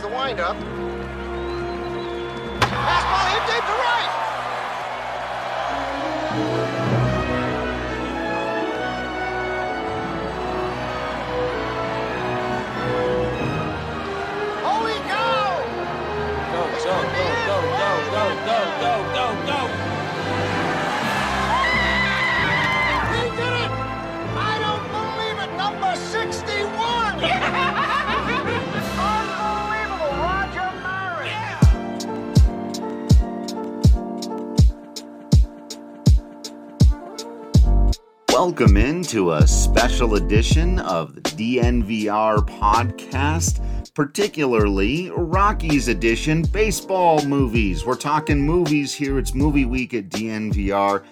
the windup. Fastball hit deep to right. Welcome into a special edition of the DNVR podcast, particularly Rockies edition baseball movies. We're talking movies here. It's movie week at DNVR,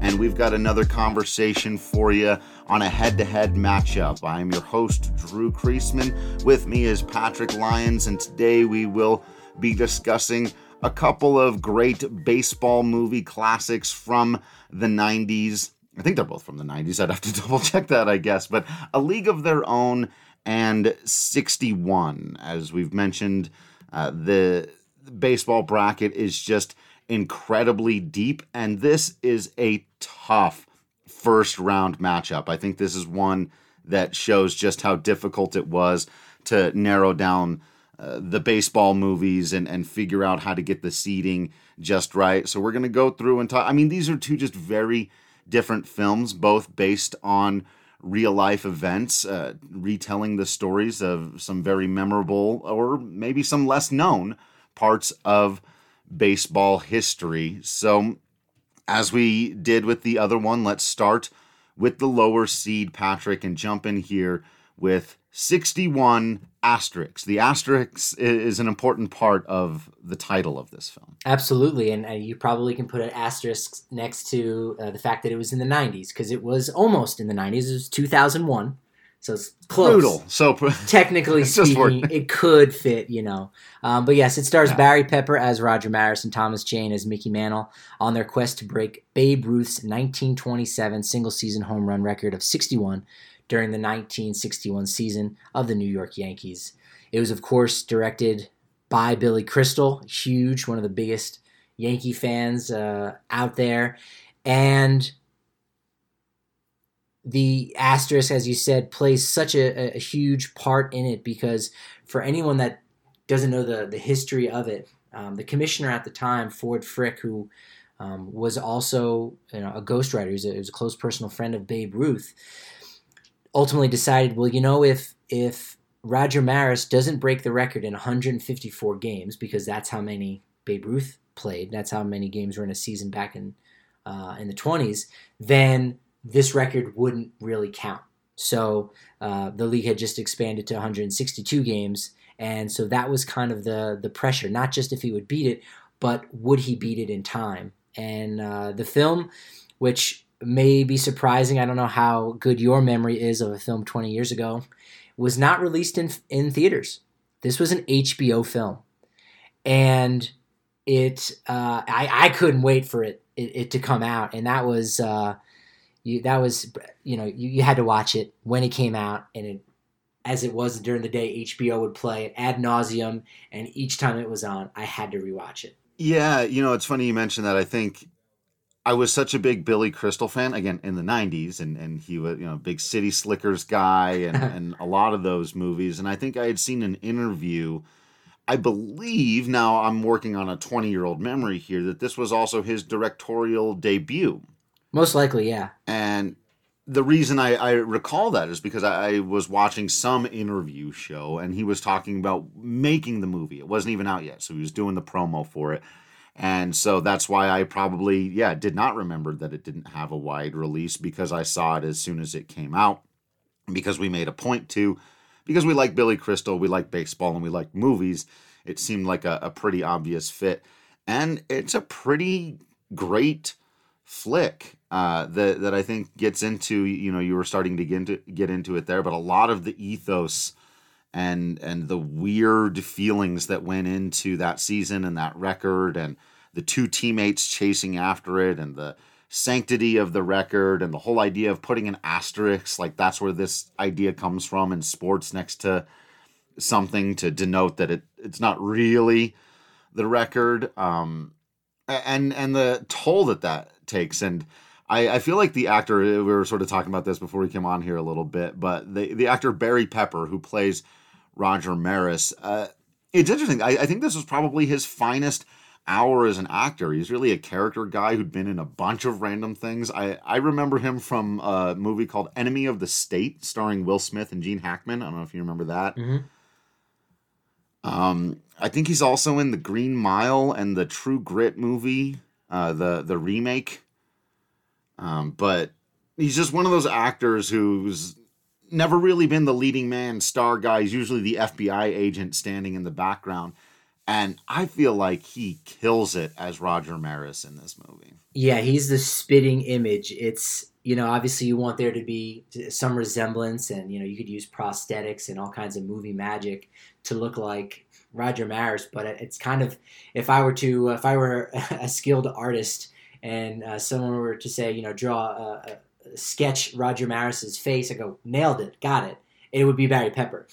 and we've got another conversation for you on a head to head matchup. I'm your host, Drew Creasman. With me is Patrick Lyons, and today we will be discussing a couple of great baseball movie classics from the 90s. I think they're both from the 90s. I'd have to double check that, I guess. But A League of Their Own and 61. As we've mentioned, uh, the baseball bracket is just incredibly deep, and this is a tough first round matchup. I think this is one that shows just how difficult it was to narrow down uh, the baseball movies and, and figure out how to get the seeding just right. So we're going to go through and talk. I mean, these are two just very different films, both based on real life events, uh, retelling the stories of some very memorable or maybe some less known parts of baseball history. So, as we did with the other one, let's start with the lower seed, Patrick, and jump in here with 61 asterisks. The asterisk i- is an important part of the title of this film. Absolutely, and you probably can put an asterisk next to uh, the fact that it was in the '90s because it was almost in the '90s. It was 2001, so it's close. Brutal. So, Technically speaking, it could fit, you know. Um, but yes, it stars Yeah. Barry Pepper as Roger Maris and Thomas Jane as Mickey Mantle on their quest to break Babe Ruth's 1927 single season home run record of 61 during the 1961 season of the New York Yankees. It was, of course, directed by Billy Crystal, huge, one of the biggest Yankee fans uh, out there. And the asterisk, as you said, plays such a, a huge part in it because for anyone that doesn't know the, the history of it, um, the commissioner at the time, Ford Frick, who um, was also you know, a ghostwriter, he was a, he was a close personal friend of Babe Ruth, ultimately decided, well, you know, if if Roger Maris doesn't break the record in 154 games, because that's how many Babe Ruth played, that's how many games were in a season back in uh, in the 20s, then this record wouldn't really count. So uh, the league had just expanded to 162 games, and so that was kind of the the pressure, not just if he would beat it, but would he beat it in time? And uh, the film, which may be surprising, I don't know how good your memory is of a film 20 years ago, was not released in in theaters. This was an HBO film, and it uh, I I couldn't wait for it it, it to come out, and that was uh, you that was you know you, you had to watch it when it came out, and it as it was during the day, HBO would play it ad nauseum, and each time it was on, I had to rewatch it. Yeah, you know, it's funny you mentioned that. I think I was such a big Billy Crystal fan again in the '90s, and and he was you know a big City Slickers guy, and and a lot of those movies. And I think I had seen an interview. I believe now I'm working on a 20 year old memory here that this was also his directorial debut. Most likely, yeah. And the reason I, I recall that is because I, I was watching some interview show and he was talking about making the movie. It wasn't even out yet, so he was doing the promo for it. And so that's why I probably, yeah, did not remember that it didn't have a wide release because I saw it as soon as it came out. Because we made a point to, because we like Billy Crystal, we like baseball, and we like movies, it seemed like a, a pretty obvious fit. And it's a pretty great flick uh, that that I think gets into you know you were starting to get into get into it there, but a lot of the ethos and and the weird feelings that went into that season and that record and the two teammates chasing after it and the sanctity of the record and the whole idea of putting an asterisk like that's where this idea comes from in sports next to something to denote that it it's not really the record. Um, and and the toll that that takes and. I, I feel like the actor we were sort of talking about this before we came on here a little bit, but the the actor Barry Pepper who plays Roger Maris, uh, it's interesting. I, I think this was probably his finest hour as an actor. He's really a character guy who'd been in a bunch of random things. I, I remember him from a movie called Enemy of the State, starring Will Smith and Gene Hackman. I don't know if you remember that. Mhm. Um, I think he's also in the Green Mile and the True Grit movie, uh, the the remake. Um, but he's just one of those actors who's never really been the leading man, star guy. He's usually the FBI agent standing in the background. And I feel like he kills it as Roger Maris in this movie. Yeah, he's the spitting image. It's you know obviously you want there to be some resemblance, and you know you could use prosthetics and all kinds of movie magic to look like Roger Maris. But it's kind of if I were to if I were a skilled artist and uh, someone were to say you know draw a, a sketch Roger Maris's face, I go nailed it, got it. It would be Barry Pepper.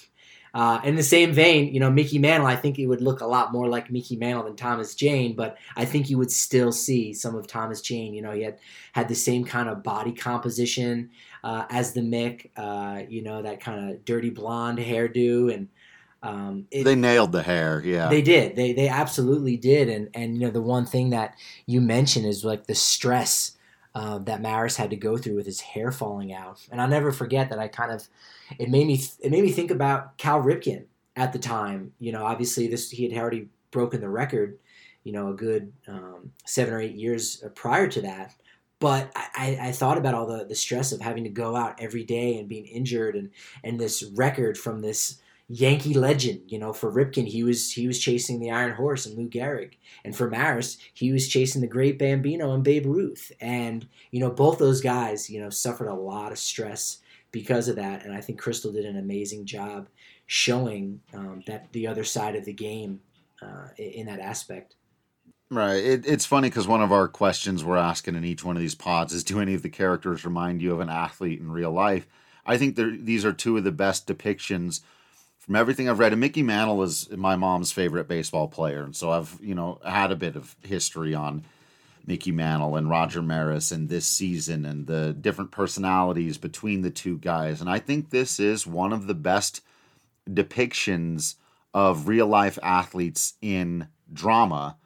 Uh, in the same vein, you know, Mickey Mantle, I think it would look a lot more like Mickey Mantle than Thomas Jane, but I think you would still see some of Thomas Jane. You know, he had had the same kind of body composition uh, as the Mick, uh, you know, that kind of dirty blonde hairdo. And um, it, They nailed the hair, yeah. they did. They they absolutely did. And and you know the one thing that you mentioned is like the stress uh, that Maris had to go through with his hair falling out. And I'll never forget that. I kind of it made me it made me think about Cal Ripken at the time. You know, obviously this he had already broken the record. You know, a good um, seven or eight years prior to that. But I, I thought about all the, the stress of having to go out every day and being injured and, and this record from this Yankee legend. You know, for Ripken, he was he was chasing the Iron Horse and Lou Gehrig, and for Maris, he was chasing the Great Bambino and Babe Ruth. And you know, both those guys, you know, suffered a lot of stress because of that. And I think Crystal did an amazing job showing um, that the other side of the game uh, in that aspect. Right. It, it's funny because one of our questions we're asking in each one of these pods is do any of the characters remind you of an athlete in real life? I think these are two of the best depictions from everything I've read. And Mickey Mantle is my mom's favorite baseball player. And so I've, you know, had a bit of history on Mickey Mantle and Roger Maris and this season and the different personalities between the two guys. And I think this is one of the best depictions of real life athletes in drama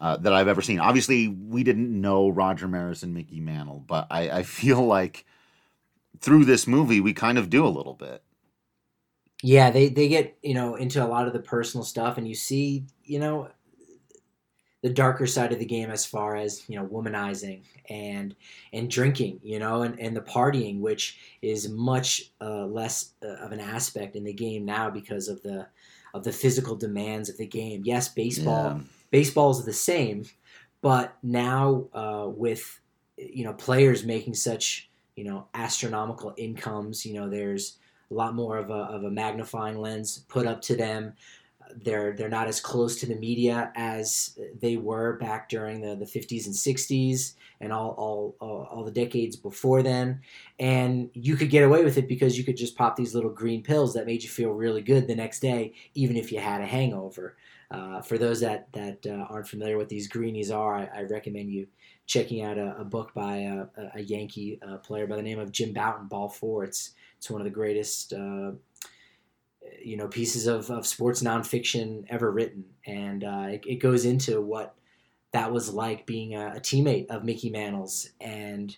uh, that I've ever seen. Obviously, we didn't know Roger Maris and Mickey Mantle, but I, I feel like through this movie, we kind of do a little bit. Yeah, they they get you know into a lot of the personal stuff, and you see you know the darker side of the game as far as you know womanizing and and drinking, you know, and, and the partying, which is much uh, less uh, of an aspect in the game now because of the of the physical demands of the game. Yes, baseball Yeah. baseball is the same, but now uh, with you know players making such you know astronomical incomes, you know there's a lot more of a, of a magnifying lens put up to them. They're they're not as close to the media as they were back during the, the 50s and 60s and all, all all all the decades before then. And you could get away with it because you could just pop these little green pills that made you feel really good the next day, even if you had a hangover. Uh, for those that that uh, aren't familiar with these greenies are, I, I recommend you checking out a, a book by a, a- Yankee uh, player by the name of Jim Bouton, Ball Four. It's it's one of the greatest uh, you know pieces of, of sports nonfiction ever written, and uh, it, it goes into what that was like being a, a teammate of Mickey Mantle's and.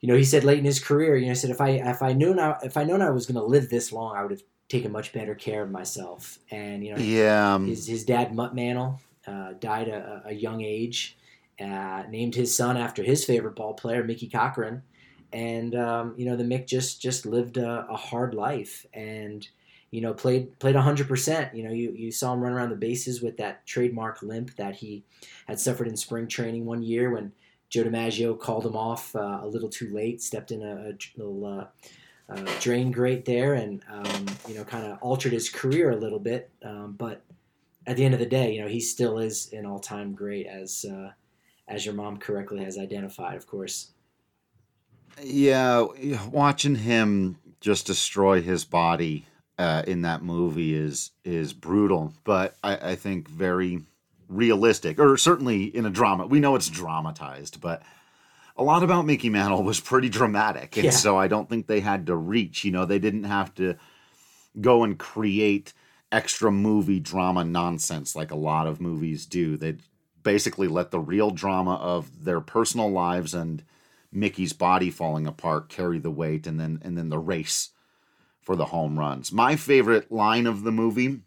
You know, he said late in his career, you know, he said if I if I knew now if I known I was going to live this long, I would have taken much better care of myself. And you know, Yeah. um, his, his dad, Mutt Mantle, uh, died a, a young age. Uh, named his son after his favorite ball player, Mickey Cochrane, and um, you know the Mick just just lived a, a hard life and you know played played hundred percent. You know you you saw him run around the bases with that trademark limp that he had suffered in spring training one year when Joe DiMaggio called him off uh, a little too late, stepped in a, a little. Uh, uh, drain grate there, and um, you know, kind of altered his career a little bit. Um, but at the end of the day, you know, he still is an all-time great, as uh, as your mom correctly has identified, of course. Yeah, watching him just destroy his body uh, in that movie is is brutal, but I, I think very realistic, or certainly in a drama. We know it's dramatized, but a lot about Mickey Mantle was pretty dramatic, and Yeah. so I don't think they had to reach. You know, they didn't have to go and create extra movie drama nonsense like a lot of movies do. They basically let the real drama of their personal lives and Mickey's body falling apart carry the weight, and then and then the race for the home runs. My favorite line of the movie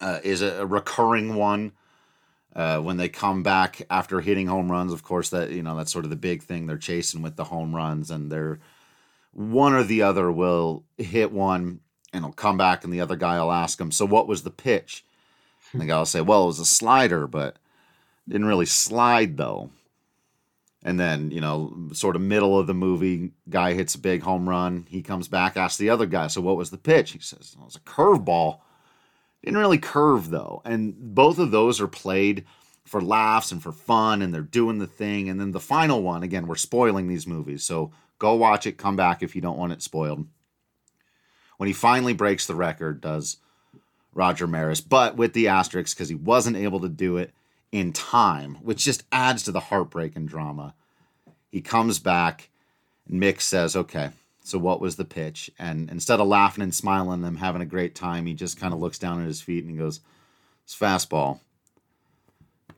uh, is a, a recurring one uh, when they come back after hitting home runs. Of course, that you know that's sort of the big thing. They're chasing with the home runs, and they're one or the other will hit one, and he'll come back, and the other guy will ask him, "So what was the pitch?" And the guy will say, "Well, it was a slider, but didn't really slide though." And then, you know, sort of middle of the movie, guy hits a big home run. He comes back, asks the other guy, So what was the pitch? He says, It was a curveball. Didn't really curve, though. And both of those are played for laughs and for fun, and they're doing the thing. And then the final one, again, we're spoiling these movies. So go watch it, come back if you don't want it spoiled. When he finally breaks the record, does Roger Maris, but with the asterisks because he wasn't able to do it in time, which just adds to the heartbreak and drama. He comes back, and Mick says, Okay, so what was the pitch? And instead of laughing and smiling and having a great time, he just kind of looks down at his feet and he goes, It's fastball.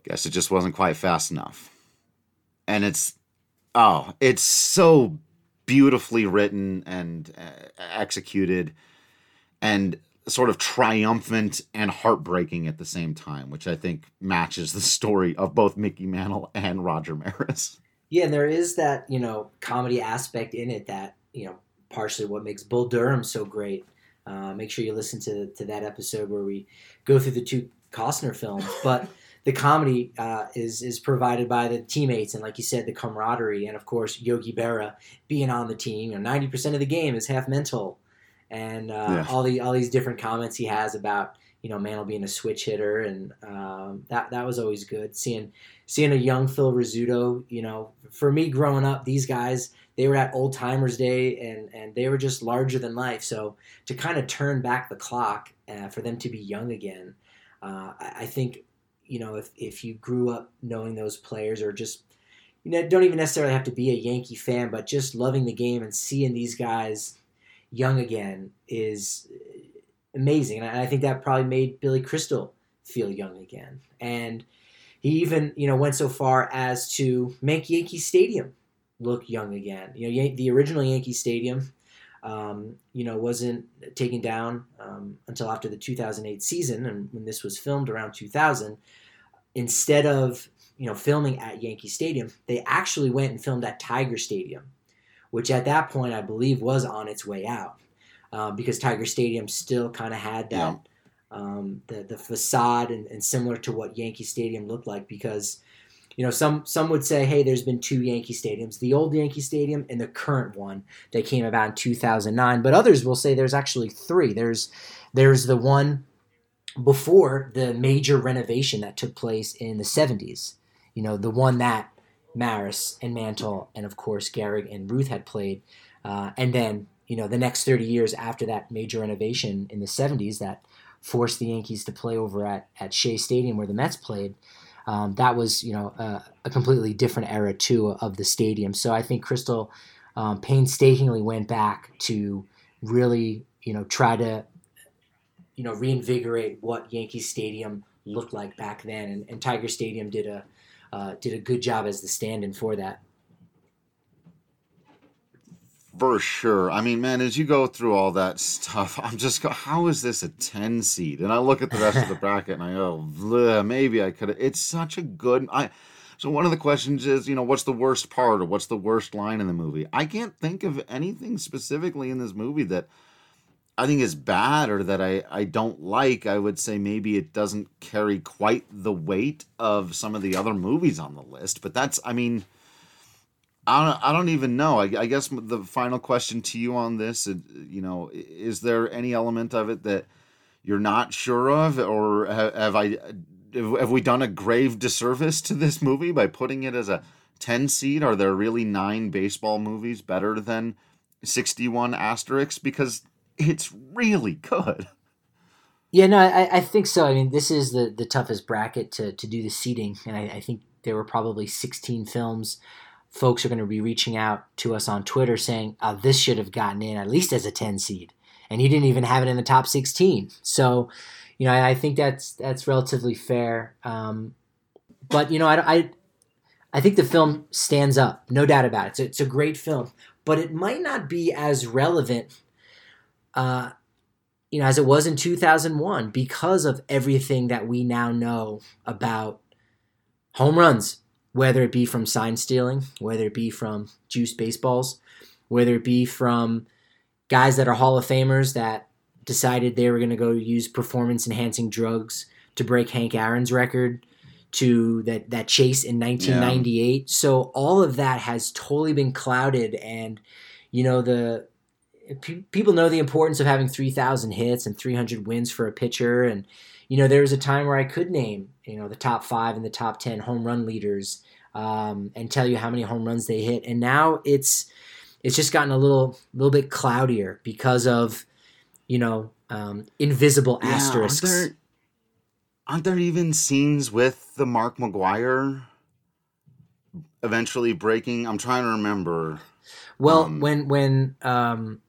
Guess it just wasn't quite fast enough. And it's, oh, it's so beautifully written and uh, executed and sort of triumphant and heartbreaking at the same time, which I think matches the story of both Mickey Mantle and Roger Maris. Yeah, and there is that you know comedy aspect in it that you know partially what makes Bull Durham so great. Uh, make sure you listen to to that episode where we go through the two Costner films, but the comedy uh, is is provided by the teammates and, like you said, the camaraderie, and of course Yogi Berra being on the team. You know, ninety percent of the game is half mental, and uh, Yeah. all the all these different comments he has about you know Mantle being a switch hitter, and um, that that was always good seeing seeing a young Phil Rizzuto, you know, for me growing up, these guys they were at Old Timers Day and and they were just larger than life. So to kind of turn back the clock uh, for them to be young again, uh, I, I think you know if if you grew up knowing those players or just you know don't even necessarily have to be a Yankee fan, but just loving the game and seeing these guys young again is amazing. And I think that probably made Billy Crystal feel young again. And he even, you know, went so far as to make Yankee Stadium look young again. You know, the original Yankee Stadium, um, you know, wasn't taken down um, until after the 2008 season, and when this was filmed around 2000, instead of you know filming at Yankee Stadium, they actually went and filmed at Tiger Stadium, which at that point I believe was on its way out, uh, because Tiger Stadium still kind of had that Yeah. um, the the facade and, and similar to what Yankee Stadium looked like because you know some some would say hey there's been two Yankee stadiums the old Yankee Stadium and the current one that came about in 2009 but others will say there's actually three there's there's the one before the major renovation that took place in the 70s you know the one that Maris and Mantle and of course Gehrig and Ruth had played uh, and then you know the next 30 years after that major renovation in the 70s that forced the Yankees to play over at, at Shea Stadium where the Mets played. Um, that was, you know, uh, a completely different era too of the stadium. So I think Crystal um, painstakingly went back to really, you know, try to, you know, reinvigorate what Yankee Stadium looked like back then, and, and Tiger Stadium did a uh, did a good job as the stand-in for that. For sure. I mean, man, as you go through all that stuff, I'm just go, how is this a 10 seed? And I look at the rest of the bracket and I go, "Bleh, maybe I could. It's such a good. I. So one of the questions is, you know, what's the worst part or what's the worst line in the movie? I can't think of anything specifically in this movie that I think is bad or that I, I don't like. I would say maybe it doesn't carry quite the weight of some of the other movies on the list. But that's, I mean, I don't, I don't even know. I, I guess the final question to you on this, you know, is there any element of it that you're not sure of, or have, have I have we done a grave disservice to this movie by putting it as a ten seed? Are there really nine baseball movies better than sixty one asterisks? Because it's really good. Yeah, no, I, I think so. I mean, this is the, the toughest bracket to, to do the seeding, and I, I think there were probably 16 films. Folks are going to be reaching out to us on Twitter saying, oh, this should have gotten in at least as a 10 seed. And he didn't even have it in the top 16. So, you know, I, I think that's that's relatively fair. Um, but, you know, I, I, I think the film stands up, no doubt about it. It's a, it's a great film, but it might not be as relevant uh, you know, as it was in 2001 because of everything that we now know about home runs, whether it be from sign stealing, whether it be from juice baseballs, whether it be from guys that are Hall of Famers that decided they were going to go use performance enhancing drugs to break Hank Aaron's record to that that chase in 1998. Yeah. So all of that has totally been clouded and you know the people know the importance of having 3000 hits and 300 wins for a pitcher. And you know there was a time where i could name you know the top five and the top 10 home run leaders um, and tell you how many home runs they hit. And now it's it's just gotten a little little bit cloudier because of you know um, invisible yeah, asterisks. aren't there, aren't there even scenes with the mark McGwire eventually breaking? I'm trying to remember. Well, um, when when um,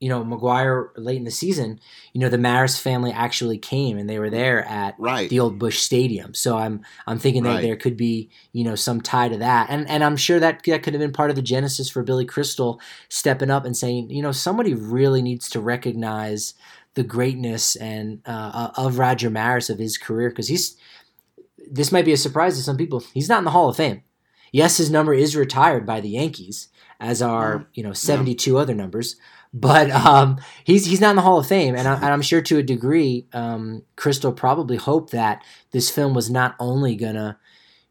you know, McGwire late in the season, you know, the Maris family actually came and they were there at right. the old Busch Stadium. So I'm I'm thinking right. that there could be, you know, some tie to that. And and I'm sure that that could have been part of the genesis for Billy Crystal stepping up and saying, you know, somebody really needs to recognize the greatness and uh, of Roger Maris of his career because he's this might be a surprise to some people. He's not in the Hall of Fame. Yes, his number is retired by the Yankees, as are mm. you know 72 yeah. other numbers but um, he's he's not in the Hall of Fame, and, I, am sure to a degree, um, Crystal probably hoped that this film was not only gonna,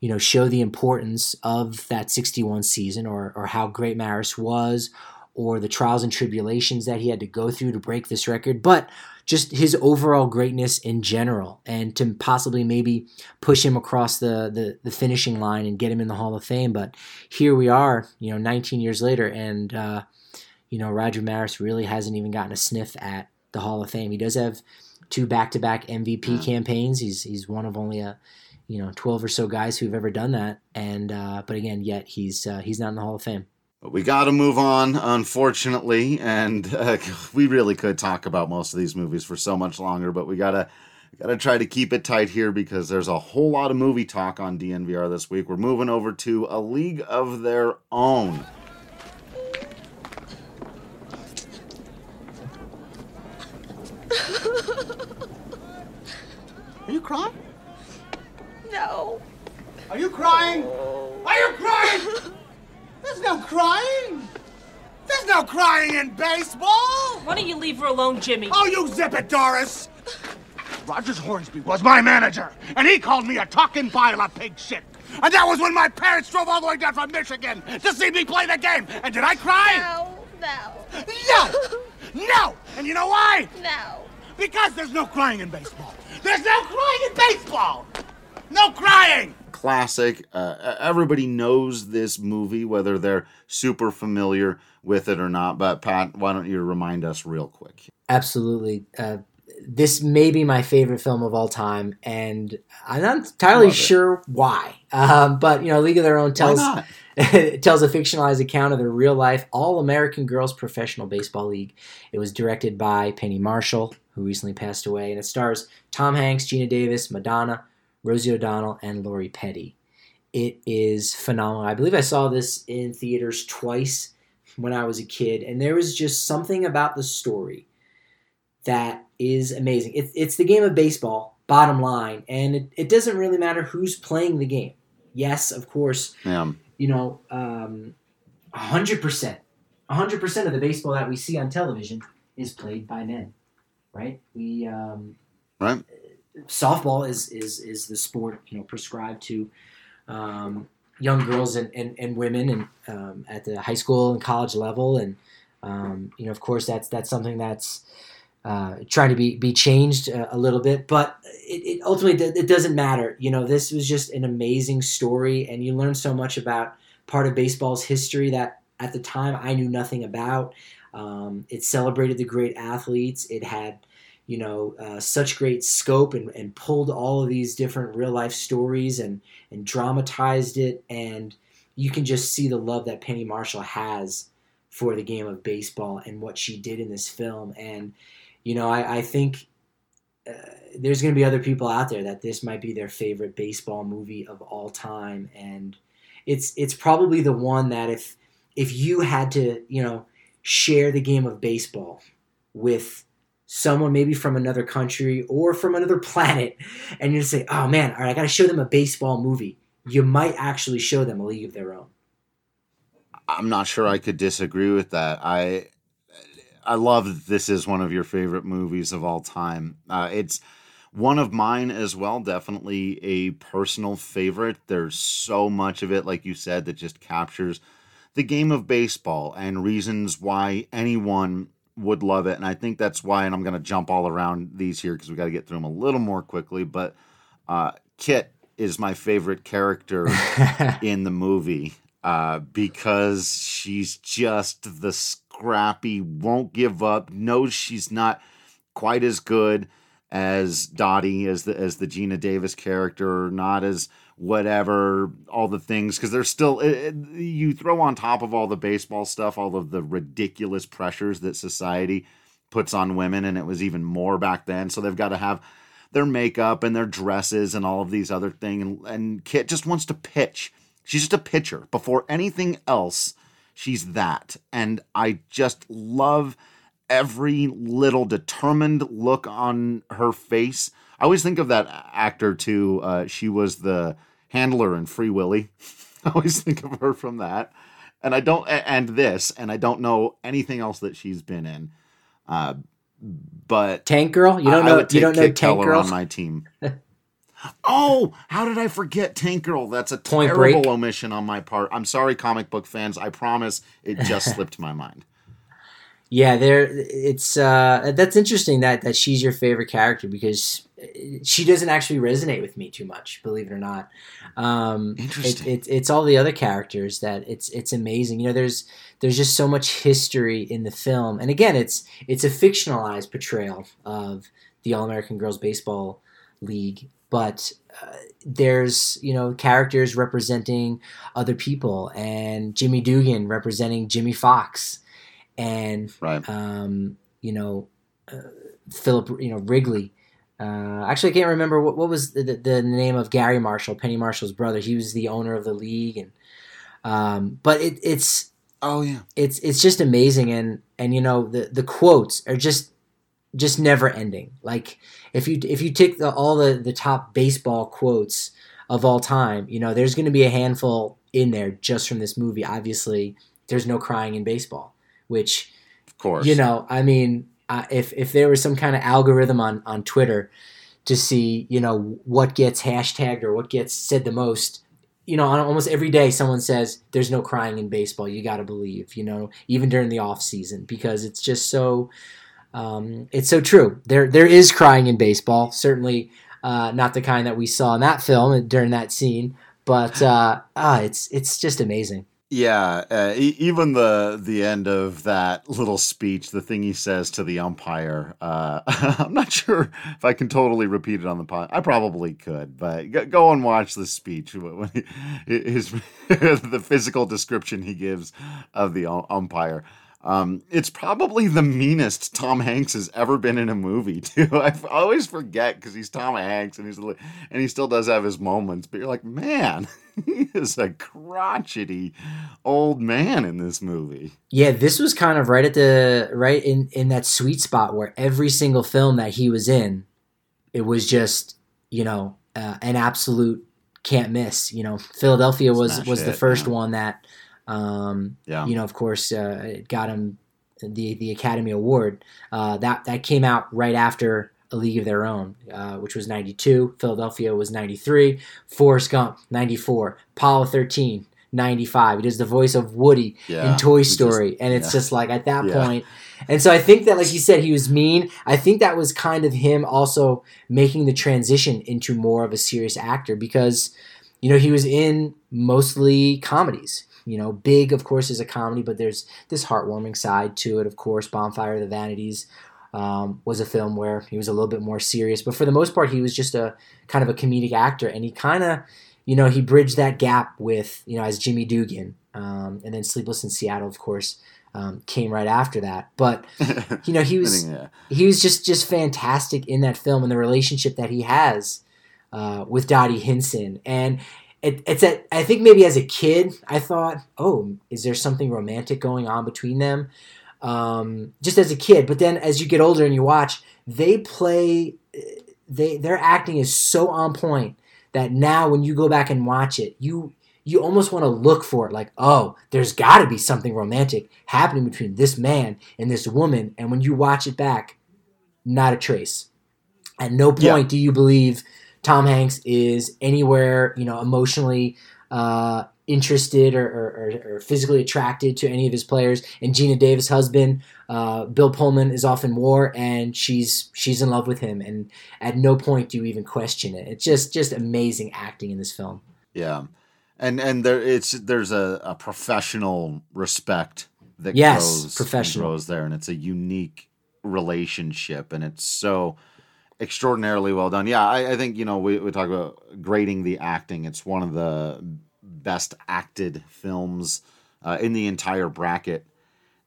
you know, show the importance of that '61 season or or how great Maris was, or the trials and tribulations that he had to go through to break this record, but just his overall greatness in general, and to possibly maybe push him across the, the the finishing line and get him in the Hall of Fame. But here we are, you know, 19 years later, and uh, you know, Roger Maris really hasn't even gotten a sniff at the Hall of Fame. He does have two back-to-back MVP yeah. campaigns. He's he's one of only a you know 12 or so guys who've ever done that. And uh, but again, yet he's uh, he's not in the Hall of Fame. But we got to move on, unfortunately, and uh, we really could talk about most of these movies for so much longer. But we gotta gotta try to keep it tight here because there's a whole lot of movie talk on DNVR this week. We're moving over to A League of Their Own. Are you crying? No. Are you crying? Oh. Are you crying? There's no crying. There's no crying in baseball. Why don't you leave her alone, Jimmy? Oh, you zip it, Doris. Rogers Hornsby was my manager, and he called me a talking pile of pig shit. And that was when my parents drove all the way down from Michigan to see me play the game. And did I cry? No, no. No! No! And you know why? No. Because there's no crying in baseball. There's no crying in baseball. No crying. Classic. Uh, everybody knows this movie, whether they're super familiar with it or not. But Pat, why don't you remind us real quick? Absolutely. Uh, this may be my favorite film of all time, and I'm not entirely sure why. Um, but you know, League of Their Own tells tells a fictionalized account of the real life All American Girls Professional Baseball League. It was directed by Penny Marshall, who recently passed away, and it stars Tom Hanks, Geena Davis, Madonna, Rosie O'Donnell, and Lori Petty. It is phenomenal. I believe I saw this in theaters twice when I was a kid, and there was just something about the story that is amazing. It, it's the game of baseball, bottom line, and it, it doesn't really matter who's playing the game. Yes, of course, yeah. you know, um, 100%, 100% of the baseball that we see on television is played by men right? We um, right. Softball is is is the sport you know prescribed to um, young girls and, and, and women and um, at the high school and college level. And um, you know of course that's that's something that's uh, trying to be be changed a, a little bit. But it, it, ultimately it doesn't matter. You know this was just an amazing story. And you learn so much about part of baseball's history that at the time I knew nothing about Um, it celebrated the great athletes. It had, you know, uh, such great scope and, and pulled all of these different real life stories and and dramatized it. And you can just see the love that Penny Marshall has for the game of baseball and what she did in this film. And you know, I, I think. Uh, there's going to be other people out there that this might be their favorite baseball movie of all time and it's it's probably the one that if if you had to you know share the game of baseball with someone maybe from another country or from another planet and you say oh man all right i gotta show them a baseball movie. You might actually show them a league of their own. I'm not sure i could disagree with that. I i love that this is one of your favorite movies of all time. Uh, it's one of mine as well, definitely a personal favorite. There's so much of it, like you said, that just captures the game of baseball and reasons why anyone would love it. And I think that's why, and I'm going to jump all around these here because we got to get through them a little more quickly. But uh, Kit is my favorite character in the movie uh, because she's just the scrappy, won't give up, knows she's not quite as good as Dottie as the as the Geena Davis character, not as whatever all the things because there's still it, it, you throw on top of all the baseball stuff all of the ridiculous pressures that society puts on women and it was even more back then. So they've got to have their makeup and their dresses and all of these other things and, and kit just wants to pitch. She's just a pitcher. Before anything else she's that. And i just love every little determined look on her face. I always think of that actor too. Uh, she was the handler in Free Willy. I always think of her from that. And I don't, and this, and I don't know anything else that she's been in. Uh, but Tank Girl, you don't I, know, I you don't know Tank Keller Girl on my team. oh, how did I forget Tank Girl? That's a Point terrible Break. omission on my part. I'm sorry, comic book fans. I promise it just slipped my mind. Yeah, there. It's uh, that's interesting that that she's your favorite character because she doesn't actually resonate with me too much. Believe it or not, um, Interesting. It, it, it's all the other characters that it's it's amazing. You know, there's there's just so much history in the film, and again, it's it's a fictionalized portrayal of the All American Girls Baseball League, but uh, there's you know characters representing other people, and Jimmy Dugan representing Jimmie Foxx and Right. um, you know uh, Philip, you know Wrigley. Uh, actually, I can't remember what, what was the, the, name of Garry Marshall, Penny Marshall's brother. He was the owner of the league, and um, but it, it's Oh yeah. it's it's just amazing, and and you know the the quotes are just just never ending. Like if you if you take the, all the the top baseball quotes of all time, you know there's going to be a handful in there just from this movie. Obviously, there's no crying in baseball, which Of course. you know, I mean, uh, if if there was some kind of algorithm on on Twitter to see, you know, what gets hashtagged or what gets said the most, you know, on almost every day someone says there's no crying in baseball. You got to believe, you know, even during the off season because it's just so um, it's so true. There there is crying in baseball. Certainly uh, not the kind that we saw in that film during that scene, but uh, ah, it's it's just amazing. Yeah, uh, even the the end of that little speech, the thing he says to the umpire, uh, I'm not sure if I can totally repeat it on the pod. I probably could, but go, go and watch the speech. When he, his the physical description he gives of the um- umpire. Um, it's probably the meanest Tom Hanks has ever been in a movie too. I f- always forget because he's Tom Hanks and he's and he still does have his moments, but you're like, man, he is a crotchety old man in this movie. Yeah, this was kind of right at the right in in that sweet spot where every single film that he was in, it was just you know uh, an absolute can't miss. You know, Philadelphia was Smash was the first yeah. one that, um, Yeah. you know, of course, uh, it got him the the Academy Award. Uh, that that came out right after A League of Their Own, uh, which was '92. Philadelphia was '93. Forrest Gump '94. Apollo 13. 95. He does the voice of Woody Yeah, in Toy he just- Story, and it's yeah. just like at that Yeah. point. And so I think that, like you said, he was mean. I think that was kind of him also making the transition into more of a serious actor because, you know, he was in mostly comedies. You know, Big, of course, is a comedy, but there's this heartwarming side to it. Of course, Bonfire of the Vanities um, was a film where he was a little bit more serious, but for the most part, he was just a kind of a comedic actor, and he kind of, you know, he bridged that gap with, you know, as Jimmy Dugan, um, and then Sleepless in Seattle, of course, um, came right after that. But you know, he was yeah. he was just just fantastic in that film and the relationship that he has uh, with Dottie Hinson. And it, it's that I think maybe as a kid I thought, oh, is there something romantic going on between them? Um, just as a kid, but then as you get older and you watch, they play, they their acting is so on point that now when you go back and watch it, you you almost want to look for it like oh there's got to be something romantic happening between this man and this woman and when you watch it back not a trace at no point Yeah. do you believe tom hanks is anywhere you know emotionally uh, interested or, or, or, physically attracted to any of his players. And geena davis husband uh, bill pullman is off in war and she's she's in love with him. And at no point do you even question it. It's just just amazing acting in this film. Yeah, and and there it's there's a, a professional respect that Yes, grows professional. grows there, and it's a unique relationship, and it's so extraordinarily well done. Yeah, I, I think you know we, we talk about grading the acting. It's one of the best acted films uh, in the entire bracket.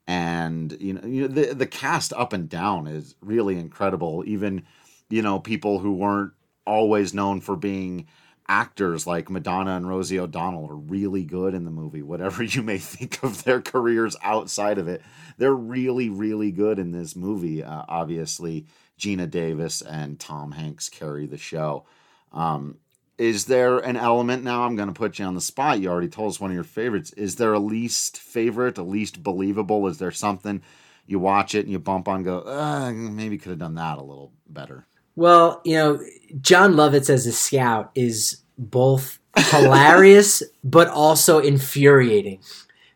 And you know, you know the the cast up and down is really incredible. Even you know people who weren't always known for being actors like Madonna and Rosie O'Donnell are really good in the movie. Whatever you may think of their careers outside of it, they're really, really good in this movie. Uh, obviously, Geena Davis and Tom Hanks carry the show. Um, is there an element now? I'm going to put you on the spot. You already told us one of your favorites. Is there a least favorite, a least believable? Is there something you watch it and you bump on, and go, uh, maybe could have done that a little better? Well, you know, Jon Lovitz as a scout is both hilarious but also infuriating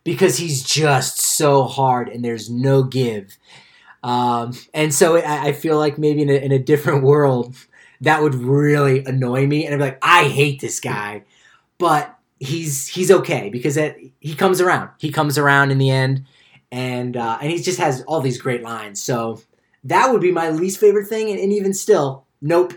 because he's just so hard and there's no give. Um, and so I, I feel like maybe in a, in a different world, that would really annoy me, and I'd be like, I hate this guy, but he's he's okay because that he comes around. He comes around in the end, and uh, and he just has all these great lines. So that would be my least favorite thing, and, and even still, nope,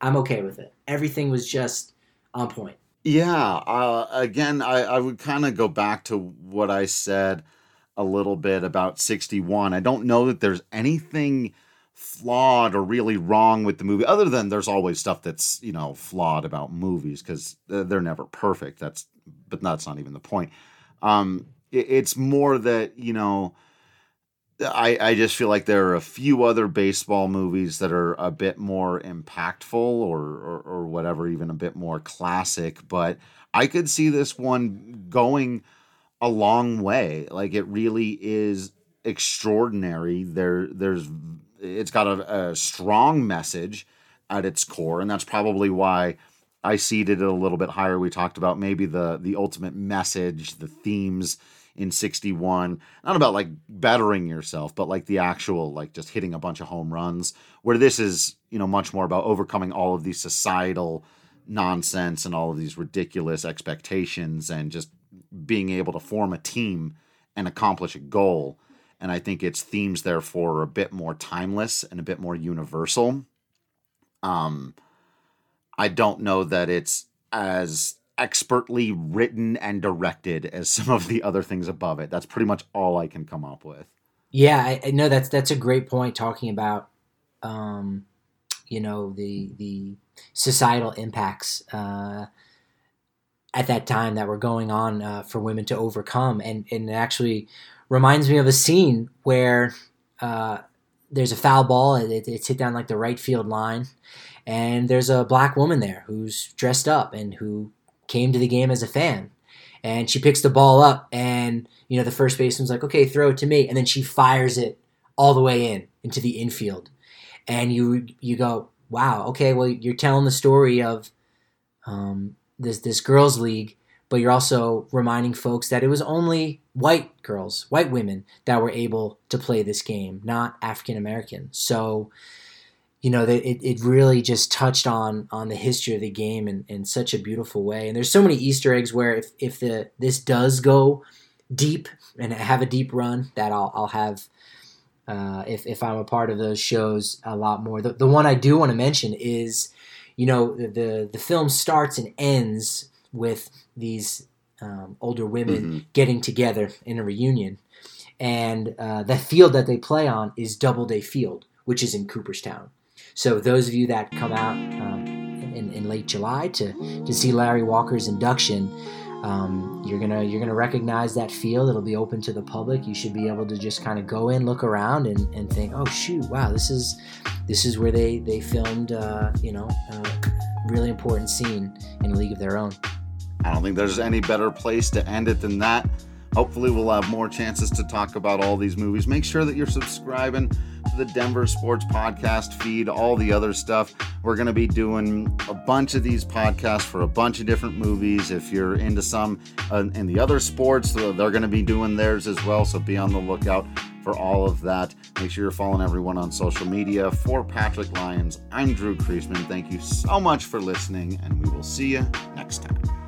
I'm okay with it. Everything was just on point. Yeah. Uh, again, I, I would kind of go back to what I said a little bit about 61. I don't know that there's anything flawed or really wrong with the movie, other than there's always stuff that's, you know, flawed about movies because they're never perfect. That's, but that's not even the point. Um, it, it's more that, you know, I, I just feel like there are a few other baseball movies that are a bit more impactful or, or, or whatever, even a bit more classic. But I could see this one going a long way. Like it really is extraordinary. There, there's, it's got a, a strong message at its core, and that's probably why I seeded it a little bit higher. We talked about maybe the the ultimate message, the themes in 61 not about like bettering yourself but like the actual like just hitting a bunch of home runs where this is you know much more about overcoming all of these societal nonsense and all of these ridiculous expectations and just being able to form a team and accomplish a goal and i think its themes therefore are a bit more timeless and a bit more universal um i don't know that it's as expertly written and directed as some of the other things above it. That's pretty much all I can come up with. Yeah, I, I know that's that's a great point talking about, um, you know, the the societal impacts uh, at that time that were going on uh, for women to overcome, and and it actually reminds me of a scene where uh, there's a foul ball, it, it's hit down like the right field line, and there's a black woman there who's dressed up and who came to the game as a fan. And she picks the ball up, and you know the first baseman's like, "Okay, throw it to me," and then she fires it all the way in into the infield, and you you go, "Wow, okay, well you're telling the story of um, this this girls' league, but you're also reminding folks that it was only white girls, white women that were able to play this game, not African American." So you know, that it, it really just touched on on the history of the game in, in such a beautiful way. And there's so many Easter eggs where if, if the this does go deep and have a deep run, that I'll I'll have uh, if if I'm a part of those shows a lot more. The the one I do want to mention is, you know, the the, the film starts and ends with these um, older women Mm-hmm. getting together in a reunion, and uh, the field that they play on is Doubleday Field, which is in Cooperstown. So those of you that come out um, in, in late July to, to see Larry Walker's induction, um, you're gonna you're gonna recognize that field. It'll be open to the public. You should be able to just kind of go in, look around, and, and think, oh shoot, wow, this is this is where they they filmed uh, you know a really important scene in a league of their own. I don't think there's any better place to end it than that. Hopefully, we'll have more chances to talk about all these movies. Make sure that you're subscribing the Denver Sports Podcast feed, all the other stuff. We're going to be doing a bunch of these podcasts for a bunch of different movies. If you're into some uh, in the other sports, they're going to be doing theirs as well. So be on the lookout for all of that. Make sure you're following everyone on social media. For Patrick Lyons, I'm Drew Creasman. Thank you so much for listening, and we will see you next time.